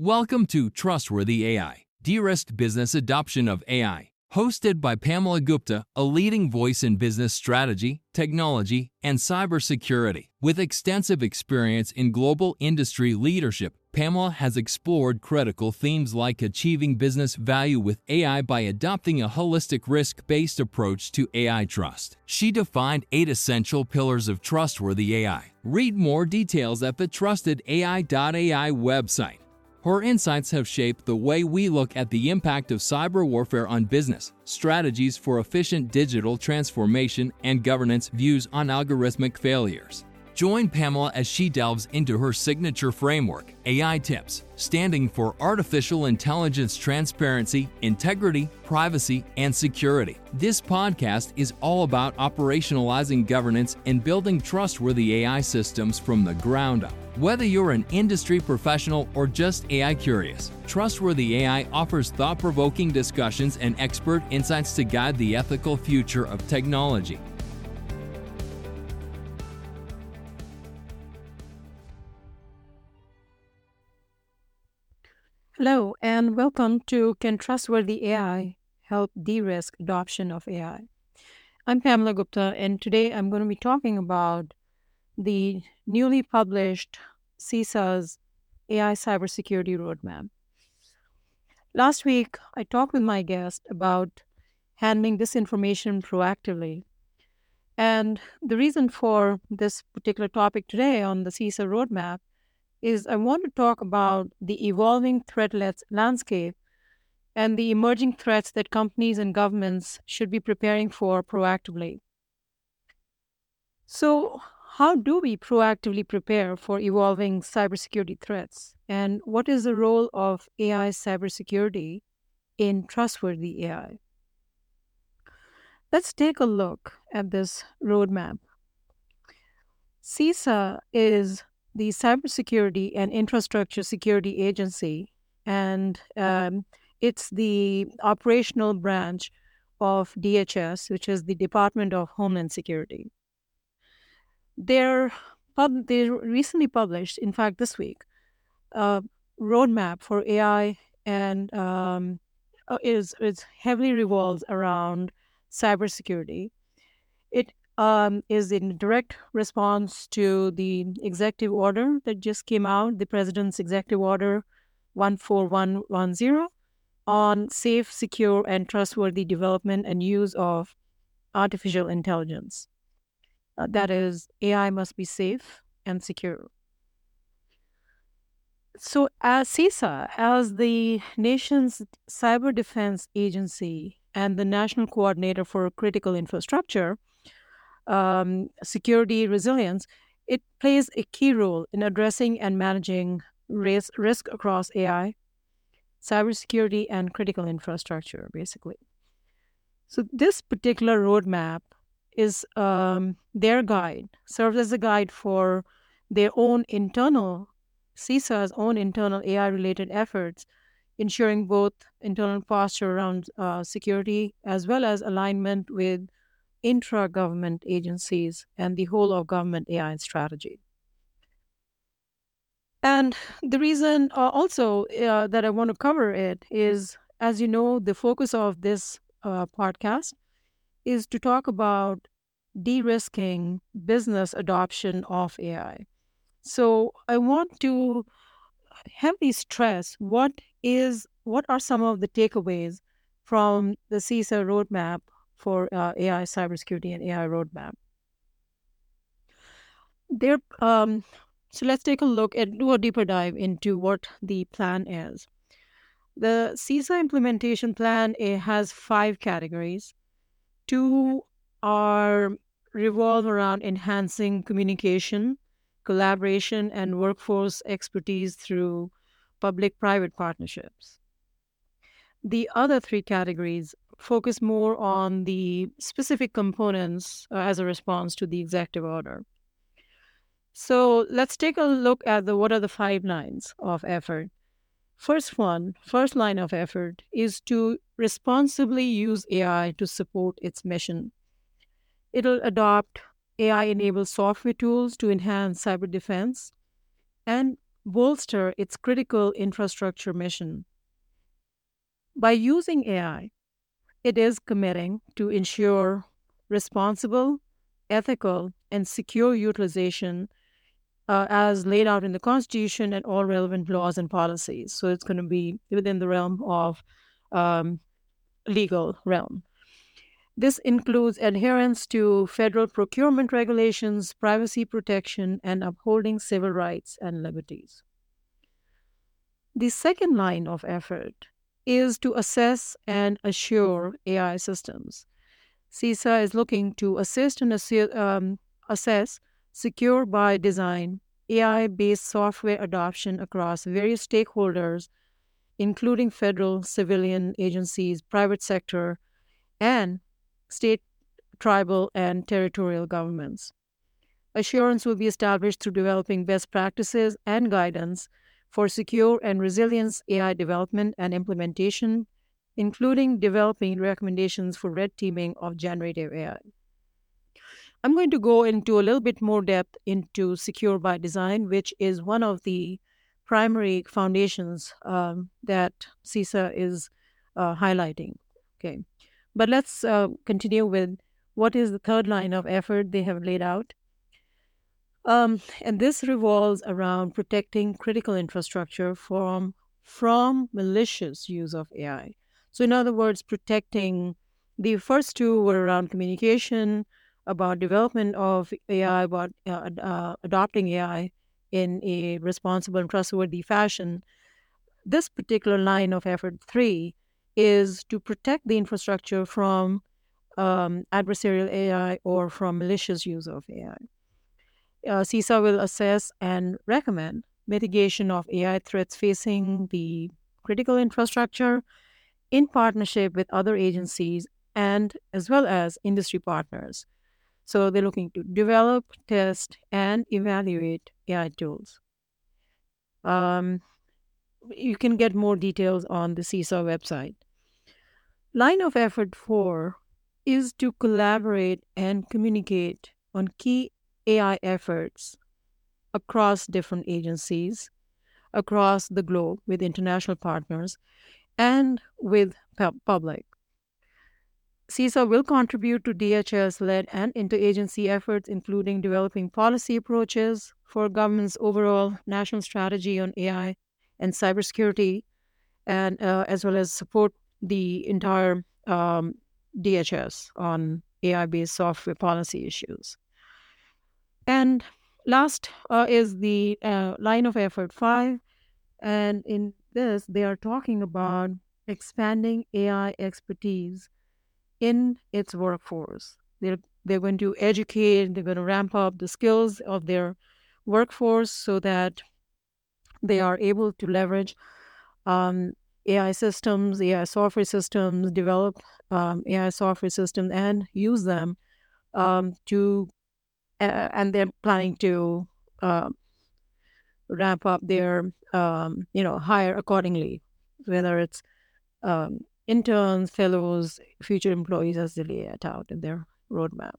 Welcome to Trustworthy AI, de-risked business adoption of AI. Hosted by Pamela Gupta, a leading voice in business strategy, technology, and cybersecurity. With extensive experience in global industry leadership, Pamela has explored critical themes like achieving business value with AI by adopting a holistic risk based approach to AI trust. She defined eight essential pillars of trustworthy AI. Read more details at the trustedai.ai website. Her insights have shaped the way we look at the impact of cyber warfare on business, strategies for efficient digital transformation, and governance views on algorithmic failures. Join Pamela as she delves into her signature framework, AI Tips, standing for artificial intelligence transparency, integrity, privacy, and security. This podcast is all about operationalizing governance and building trustworthy AI systems from the ground up. Whether you're an industry professional or just AI curious, Trustworthy AI offers thought provoking discussions and expert insights to guide the ethical future of technology. Hello, and welcome to Can Trustworthy AI Help De Risk Adoption of AI? I'm Pamela Gupta, and today I'm going to be talking about the newly published CISA's AI Cybersecurity Roadmap. Last week, I talked with my guest about handling disinformation proactively. And the reason for this particular topic today on the CISA roadmap is I want to talk about the evolving threat landscape and the emerging threats that companies and governments should be preparing for proactively. So, how do we proactively prepare for evolving cybersecurity threats? And what is the role of AI cybersecurity in trustworthy AI? Let's take a look at this roadmap. CISA is the Cybersecurity and Infrastructure Security Agency, and um, it's the operational branch of DHS, which is the Department of Homeland Security. They're pub- they recently published, in fact, this week, a roadmap for AI and um, uh, is is heavily revolves around cybersecurity. It um, is in direct response to the executive order that just came out, the president's executive order 14110 on safe, secure, and trustworthy development and use of artificial intelligence. Uh, that is, AI must be safe and secure. So, as CISA, as the nation's cyber defense agency and the national coordinator for critical infrastructure, um, security resilience, it plays a key role in addressing and managing risk, risk across AI, cybersecurity, and critical infrastructure, basically. So, this particular roadmap is um, their guide, serves as a guide for their own internal, CISA's own internal AI related efforts, ensuring both internal posture around uh, security as well as alignment with intra government agencies and the whole of government AI strategy. And the reason uh, also uh, that I want to cover it is, as you know, the focus of this uh, podcast is to talk about de risking business adoption of AI. So I want to heavily stress what is what are some of the takeaways from the CISA roadmap for uh, AI cybersecurity and AI roadmap. There, um, so let's take a look and do a deeper dive into what the plan is. The CISA implementation plan has five categories. Two are revolve around enhancing communication, collaboration, and workforce expertise through public-private partnerships. The other three categories focus more on the specific components uh, as a response to the executive order. So let's take a look at the what are the five lines of effort. First one, first line of effort is to responsibly use AI to support its mission. It'll adopt AI enabled software tools to enhance cyber defense and bolster its critical infrastructure mission. By using AI, it is committing to ensure responsible, ethical, and secure utilization uh, as laid out in the Constitution and all relevant laws and policies. So it's going to be within the realm of um, legal realm. This includes adherence to federal procurement regulations, privacy protection, and upholding civil rights and liberties. The second line of effort is to assess and assure AI systems. CISA is looking to assist and um, assess secure by design AI based software adoption across various stakeholders, including federal, civilian agencies, private sector, and state, tribal, and territorial governments. Assurance will be established through developing best practices and guidance for secure and resilient AI development and implementation, including developing recommendations for red teaming of generative AI. I'm going to go into a little bit more depth into Secure by Design, which is one of the primary foundations um, that CISA is uh, highlighting. Okay, but let's uh, continue with what is the third line of effort they have laid out. Um, and this revolves around protecting critical infrastructure from from malicious use of AI. So, in other words, protecting the first two were around communication, about development of AI, about uh, uh, adopting AI in a responsible and trustworthy fashion. This particular line of effort three is to protect the infrastructure from um, adversarial AI or from malicious use of AI uh, CISA will assess and recommend mitigation of AI threats facing the critical infrastructure in partnership with other agencies and as well as industry partners. So they're looking to develop, test, and evaluate AI tools. Um, you can get more details on the CISA website. Line of effort four is to collaborate and communicate on key AI efforts across different agencies across the globe with international partners and with public. CISA will contribute to DHS led and interagency efforts, including developing policy approaches for government's overall national strategy on AI and cybersecurity, and uh, as well as support the entire um, DHS on AI based software policy issues. And last uh, is the uh, line of effort five. And in this, they are talking about expanding AI expertise in its workforce. They're, they're going to educate, they're going to ramp up the skills of their workforce so that they are able to leverage um, AI systems, AI software systems, develop um, AI software systems, and use them um, to uh, and they're planning to uh, ramp up their, um, you know, hire accordingly, whether it's um, interns, fellows, future employees as they lay it out in their roadmap.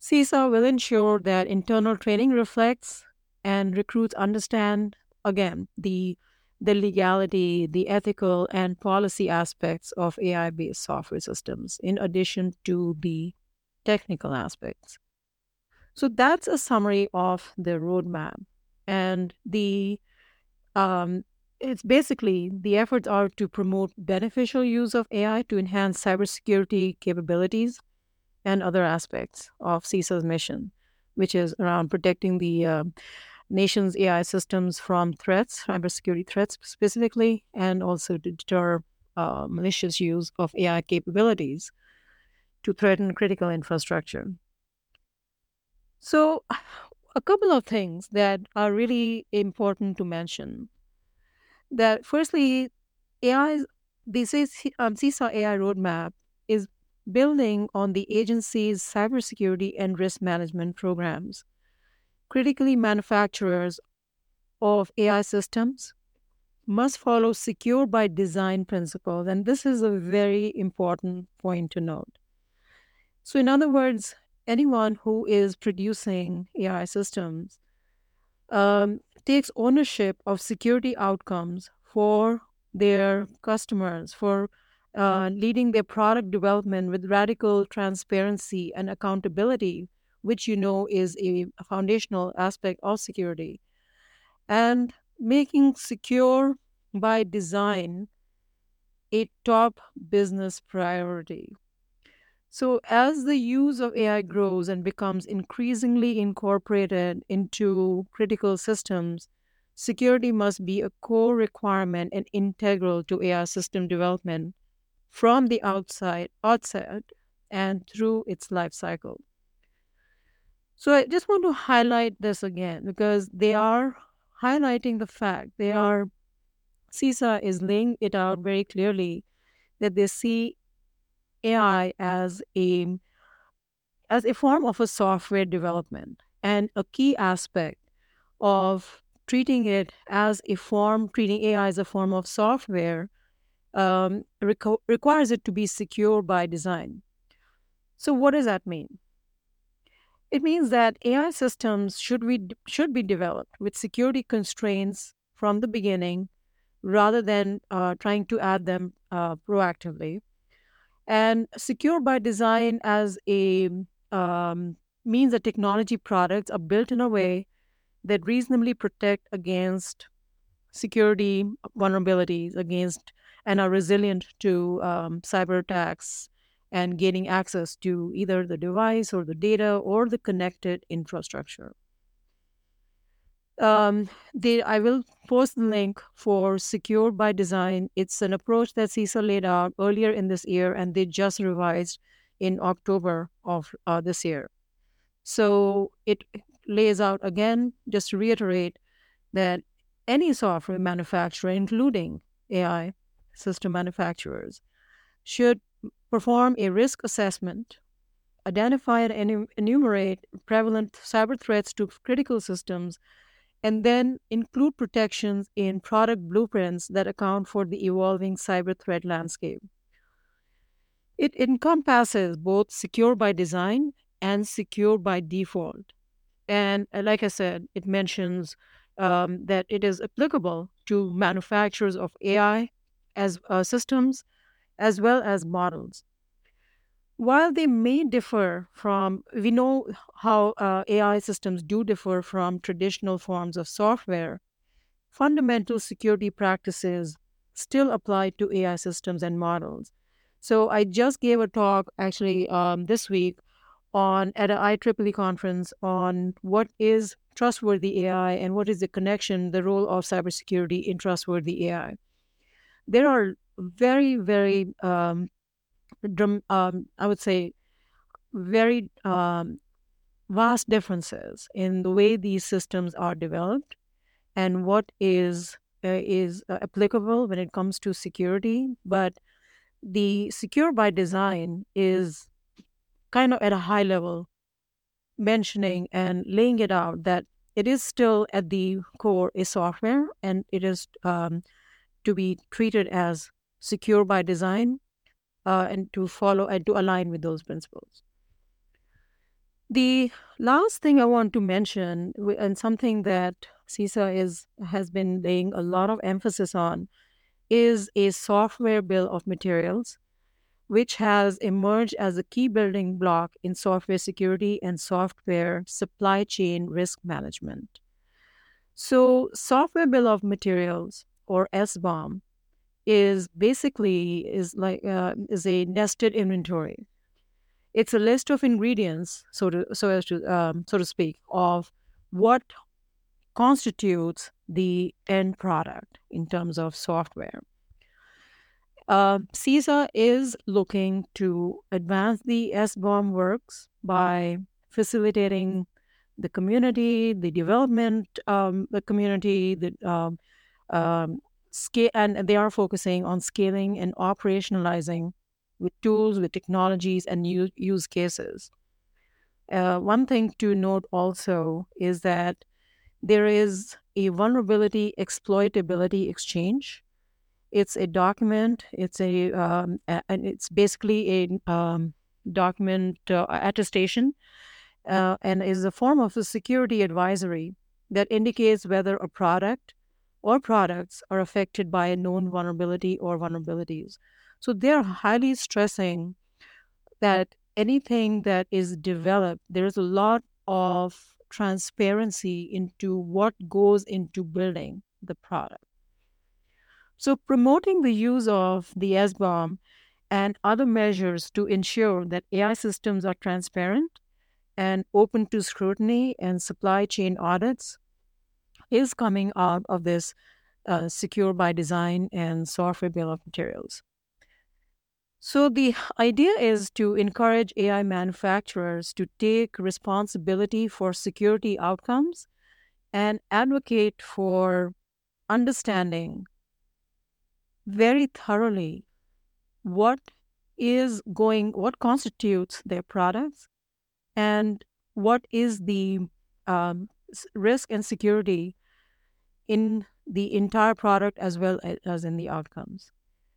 CISA will ensure that internal training reflects and recruits understand, again, the the legality, the ethical and policy aspects of AI based software systems, in addition to the technical aspects. So that's a summary of the roadmap. And the um, it's basically the efforts are to promote beneficial use of AI to enhance cybersecurity capabilities and other aspects of CISA's mission, which is around protecting the uh, nation's AI systems from threats, cybersecurity threats specifically, and also to deter uh, malicious use of AI capabilities to threaten critical infrastructure. So, a couple of things that are really important to mention. That firstly, AI, this is um, CISA AI roadmap is building on the agency's cybersecurity and risk management programs. Critically, manufacturers of AI systems must follow secure by design principles, and this is a very important point to note. So, in other words, anyone who is producing AI systems um, takes ownership of security outcomes for their customers, for uh, leading their product development with radical transparency and accountability, which you know is a foundational aspect of security, and making secure by design a top business priority. So, as the use of AI grows and becomes increasingly incorporated into critical systems, security must be a core requirement and integral to AI system development from the outside, outset, and through its life cycle. So, I just want to highlight this again because they are highlighting the fact they are CISA is laying it out very clearly that they see AI as a as a form of a software development and a key aspect of treating it as a form, treating AI as a form of software, um, requires it to be secure by design. So, what does that mean? It means that AI systems should be should be developed with security constraints from the beginning, rather than uh, trying to add them uh, proactively and secure by design as a um, means that technology products are built in a way that reasonably protect against security vulnerabilities against and are resilient to um, cyber attacks and gaining access to either the device or the data or the connected infrastructure um, they, I will post the link for Secure by Design. It's an approach that CISA laid out earlier in this year, and they just revised in October of uh, this year. So it lays out again, just to reiterate, that any software manufacturer, including AI system manufacturers, should perform a risk assessment, identify and enumerate prevalent cyber threats to critical systems and then include protections in product blueprints that account for the evolving cyber threat landscape. It encompasses both secure by design and secure by default. And uh, like I said, it mentions um, that it is applicable to manufacturers of AI as uh, systems as well as models while they may differ from, we know how uh, AI systems do differ from traditional forms of software, fundamental security practices still apply to AI systems and models. So I just gave a talk actually um, this week on at an IEEE conference on what is trustworthy AI and what is the connection, the role of cybersecurity in trustworthy AI. There are very, very um, um, I would say, very um, vast differences in the way these systems are developed and what is uh, is uh, applicable when it comes to security. But the secure by design is kind of at a high level mentioning and laying it out that it is still at the core a software and it is um, to be treated as secure by design uh, and to follow and to align with those principles. The last thing I want to mention, and something that CISA is has been laying a lot of emphasis on, is a software bill of materials, which has emerged as a key building block in software security and software supply chain risk management. So, software bill of materials or SBOM is basically is like uh, is a nested inventory. It's a list of ingredients, so to so as to um, so to speak, of what constitutes the end product in terms of software. Uh, CISA is looking to advance the SBOM works by facilitating the community, the development, um, the community, the um, um, scale, and they are focusing on scaling and operationalizing with tools, with technologies, and new use cases. Uh, one thing to note also is that there is a vulnerability exploitability exchange. It's a document. It's a um, and it's basically a um, document uh, attestation, uh, and is a form of a security advisory that indicates whether a product or products are affected by a known vulnerability or vulnerabilities. So they're highly stressing that anything that is developed, there's a lot of transparency into what goes into building the product. So promoting the use of the SBOM and other measures to ensure that AI systems are transparent and open to scrutiny and supply chain audits is coming out of this uh, secure by design and software bill of materials. So, the idea is to encourage AI manufacturers to take responsibility for security outcomes and advocate for understanding very thoroughly what is going, what constitutes their products, and what is the um, risk and security in the entire product as well as in the outcomes.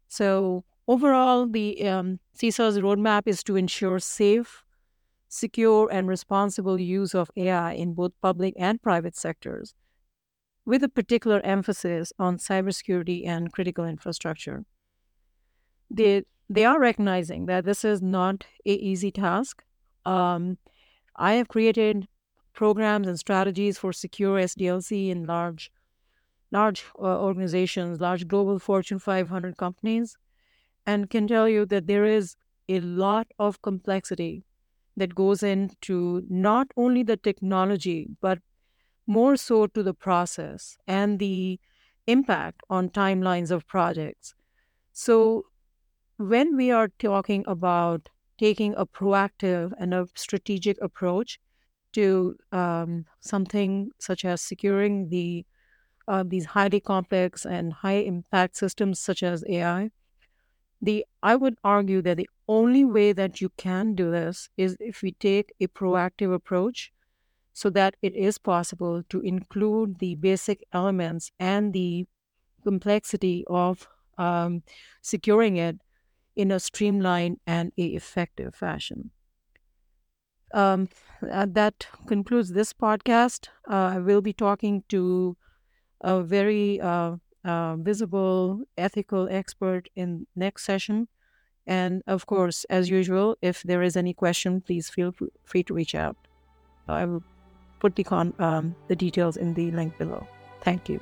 So, overall, the um, roadmap is to ensure safe, secure, and responsible use of AI in both public and private sectors, with a particular emphasis on cybersecurity and critical infrastructure. They, they are recognizing that this is not an easy task. Um, I have created programs and strategies for secure SDLC in large large uh, organizations, large global Fortune 500 companies, and can tell you that there is a lot of complexity that goes into not only the technology, but more so to the process and the impact on timelines of projects. So, when we are talking about taking a proactive and a strategic approach to um, something such as securing the uh, these highly complex and high impact systems such as AI, the I would argue that the only way that you can do this is if we take a proactive approach so that it is possible to include the basic elements and the complexity of um, securing it in a streamlined and a effective fashion. Um, that concludes this podcast. Uh, I will be talking to a very uh, uh, visible ethical expert in next session. And of course, as usual, if there is any question, please feel free to reach out. I will put the con- um, the details in the link below. Thank you.